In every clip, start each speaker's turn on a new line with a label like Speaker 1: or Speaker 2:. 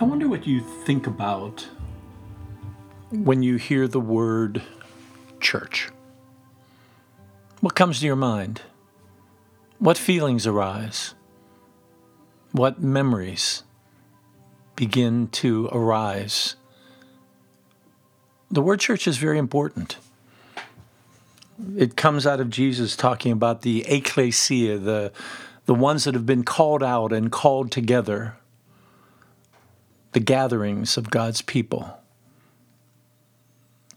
Speaker 1: I wonder what you think about when you hear the word church. What comes to your mind? What feelings arise? What memories begin to arise? The word church is very important. It comes out of Jesus talking about the ecclesia, the, the ones that have been called out and called together the gatherings of God's people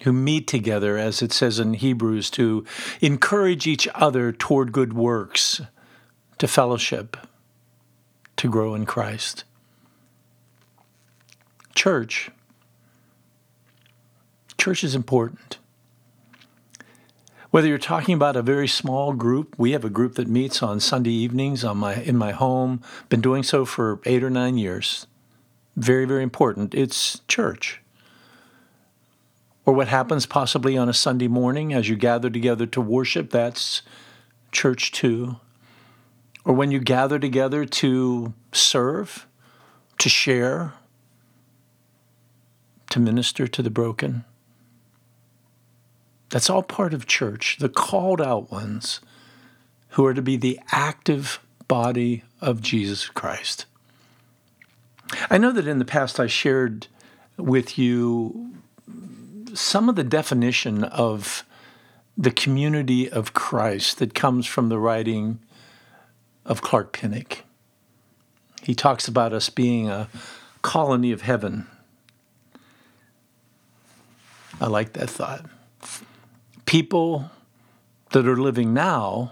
Speaker 1: who meet together, as it says in Hebrews, to encourage each other toward good works, to fellowship, to grow in Christ. Church. Church is important. Whether you're talking about a very small group, we have a group that meets on Sunday evenings on my in my home. Been doing so for eight or nine years very, very important. It's church. Or what happens possibly on a Sunday morning as you gather together to worship, that's church too. Or when you gather together to serve, to share, to minister to the broken. That's all part of church, the called out ones who are to be the active body of Jesus Christ. I know that in the past I shared with you some of the definition of the community of Christ that comes from the writing of Clark Pinnock. He talks about us being a colony of heaven. I like that thought. People that are living now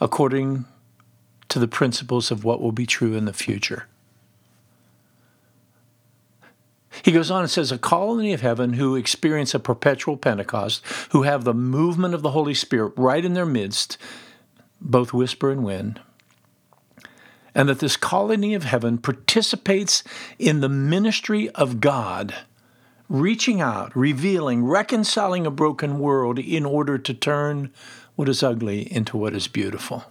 Speaker 1: according to the principles of what will be true in the future. He goes on and says, A colony of heaven who experience a perpetual Pentecost, who have the movement of the Holy Spirit right in their midst, both whisper and wind, and that this colony of heaven participates in the ministry of God, reaching out, revealing, reconciling a broken world in order to turn what is ugly into what is beautiful.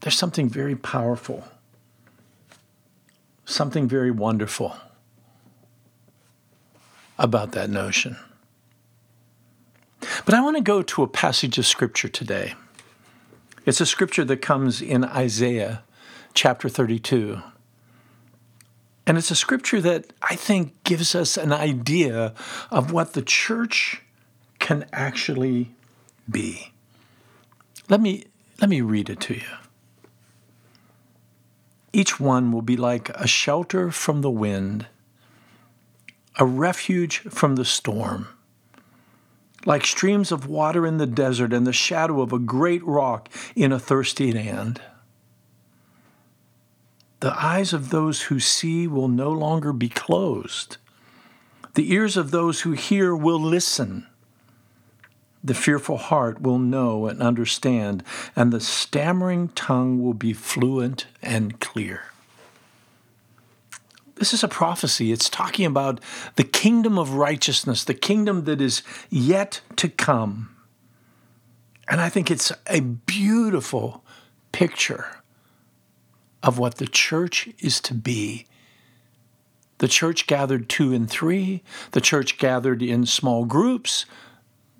Speaker 1: There's something very powerful something very wonderful about that notion. But I want to go to a passage of scripture today. It's a scripture that comes in Isaiah chapter 32. And it's a scripture that I think gives us an idea of what the church can actually be. Let me, let me read it to you. Each one will be like a shelter from the wind, a refuge from the storm, like streams of water in the desert and the shadow of a great rock in a thirsty land. The eyes of those who see will no longer be closed. The ears of those who hear will listen. The fearful heart will know and understand, and the stammering tongue will be fluent and clear. This is a prophecy. It's talking about the kingdom of righteousness, the kingdom that is yet to come. And I think it's a beautiful picture of what the church is to be. The church gathered two and three, the church gathered in small groups,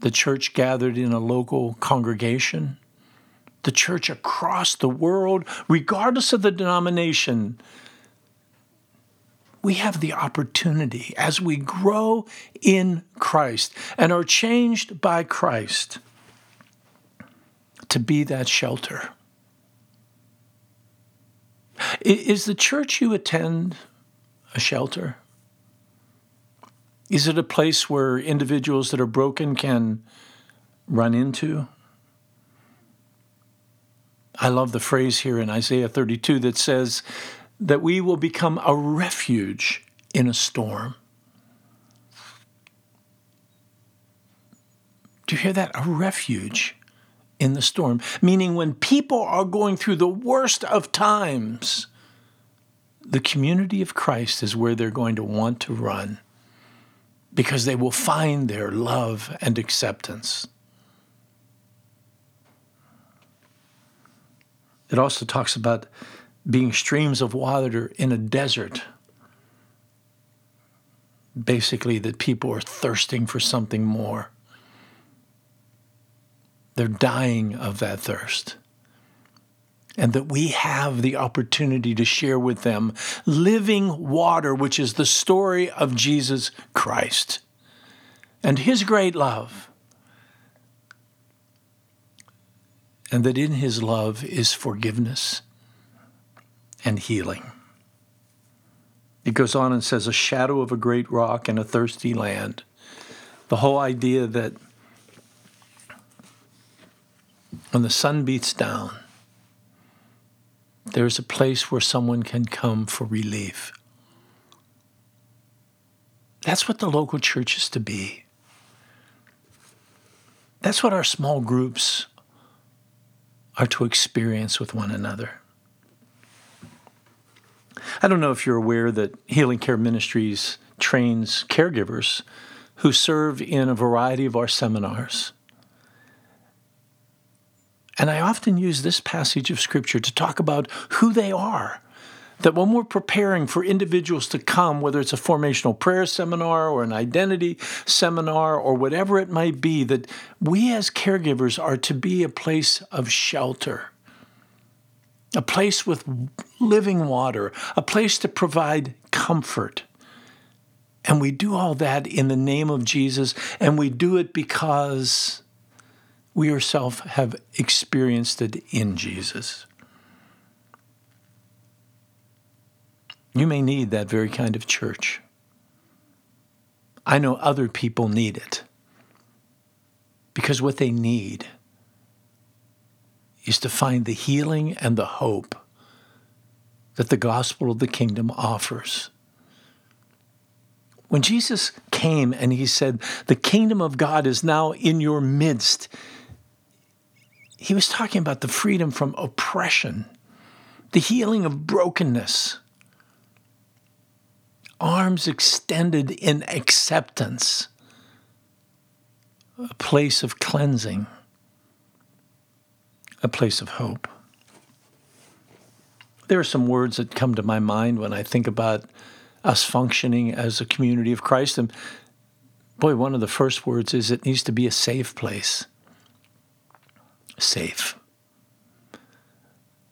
Speaker 1: the church gathered in a local congregation, the church across the world, regardless of the denomination, we have the opportunity as we grow in Christ and are changed by Christ to be that shelter. Is the church you attend a shelter? Is it a place where individuals that are broken can run into? I love the phrase here in Isaiah 32 that says that we will become a refuge in a storm. Do you hear that? A refuge in the storm. Meaning, when people are going through the worst of times, the community of Christ is where they're going to want to run because they will find their love and acceptance. It also talks about being streams of water in a desert. Basically, that people are thirsting for something more. They're dying of that thirst. And that we have the opportunity to share with them living water, which is the story of Jesus Christ and his great love. And that in his love is forgiveness and healing. It goes on and says, a shadow of a great rock and a thirsty land. The whole idea that when the sun beats down, there's a place where someone can come for relief. That's what the local church is to be. That's what our small groups are to experience with one another. I don't know if you're aware that Healing Care Ministries trains caregivers who serve in a variety of our seminars. And I often use this passage of Scripture to talk about who they are. That when we're preparing for individuals to come, whether it's a formational prayer seminar or an identity seminar or whatever it might be, that we as caregivers are to be a place of shelter, a place with living water, a place to provide comfort. And we do all that in the name of Jesus, and we do it because we ourselves have experienced it in Jesus. You may need that very kind of church. I know other people need it because what they need is to find the healing and the hope that the gospel of the kingdom offers. When Jesus came and he said, The kingdom of God is now in your midst, he was talking about the freedom from oppression, the healing of brokenness, arms extended in acceptance, a place of cleansing, a place of hope. There are some words that come to my mind when I think about us functioning as a community of Christ. And boy, one of the first words is it needs to be a safe place safe.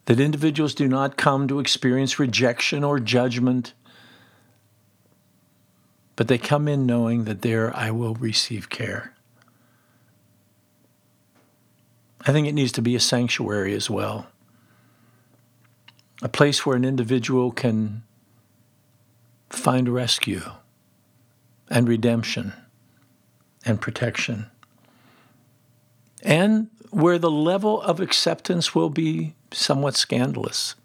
Speaker 1: That individuals do not come to experience rejection or judgment, but they come in knowing that there I will receive care. I think it needs to be a sanctuary as well, a place where an individual can find rescue and redemption and protection. And where the level of acceptance will be somewhat scandalous.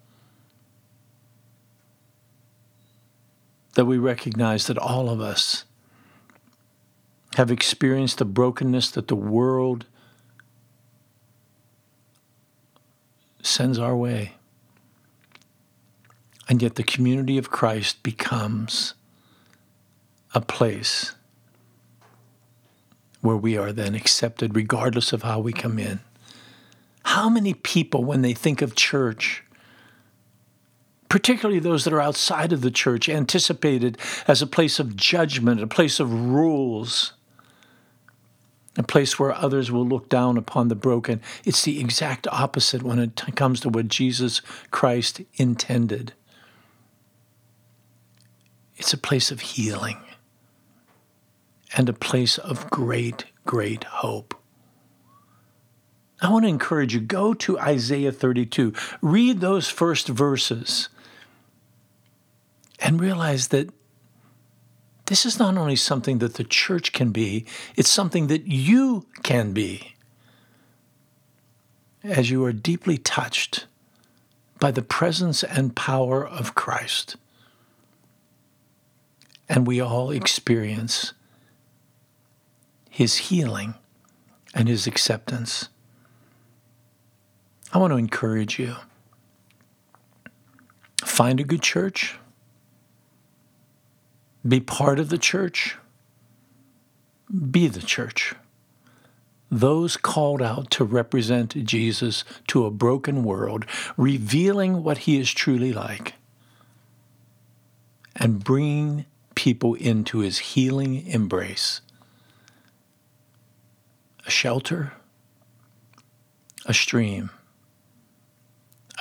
Speaker 1: That we recognize that all of us have experienced the brokenness that the world sends our way. And yet the community of Christ becomes a place where we are then accepted regardless of how we come in. How many people, when they think of church, particularly those that are outside of the church, anticipated as a place of judgment, a place of rules, a place where others will look down upon the broken. It's the exact opposite when it comes to what Jesus Christ intended. It's a place of healing and a place of great, great hope. I want to encourage you go to Isaiah 32, read those first verses, and realize that this is not only something that the church can be, it's something that you can be as you are deeply touched by the presence and power of Christ. And we all experience his healing and his acceptance. I want to encourage you. Find a good church. Be part of the church. Be the church. those called out to represent Jesus to a broken world, revealing what he is truly like, and bringing people into his healing embrace. A shelter, a stream,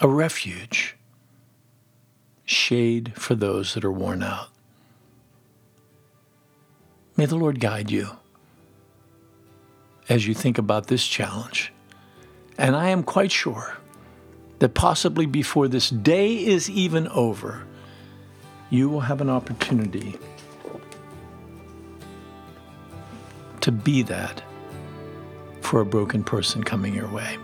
Speaker 1: a refuge, shade for those that are worn out. May the Lord guide you as you think about this challenge. And I am quite sure that possibly before this day is even over, you will have an opportunity to be that for a broken person coming your way.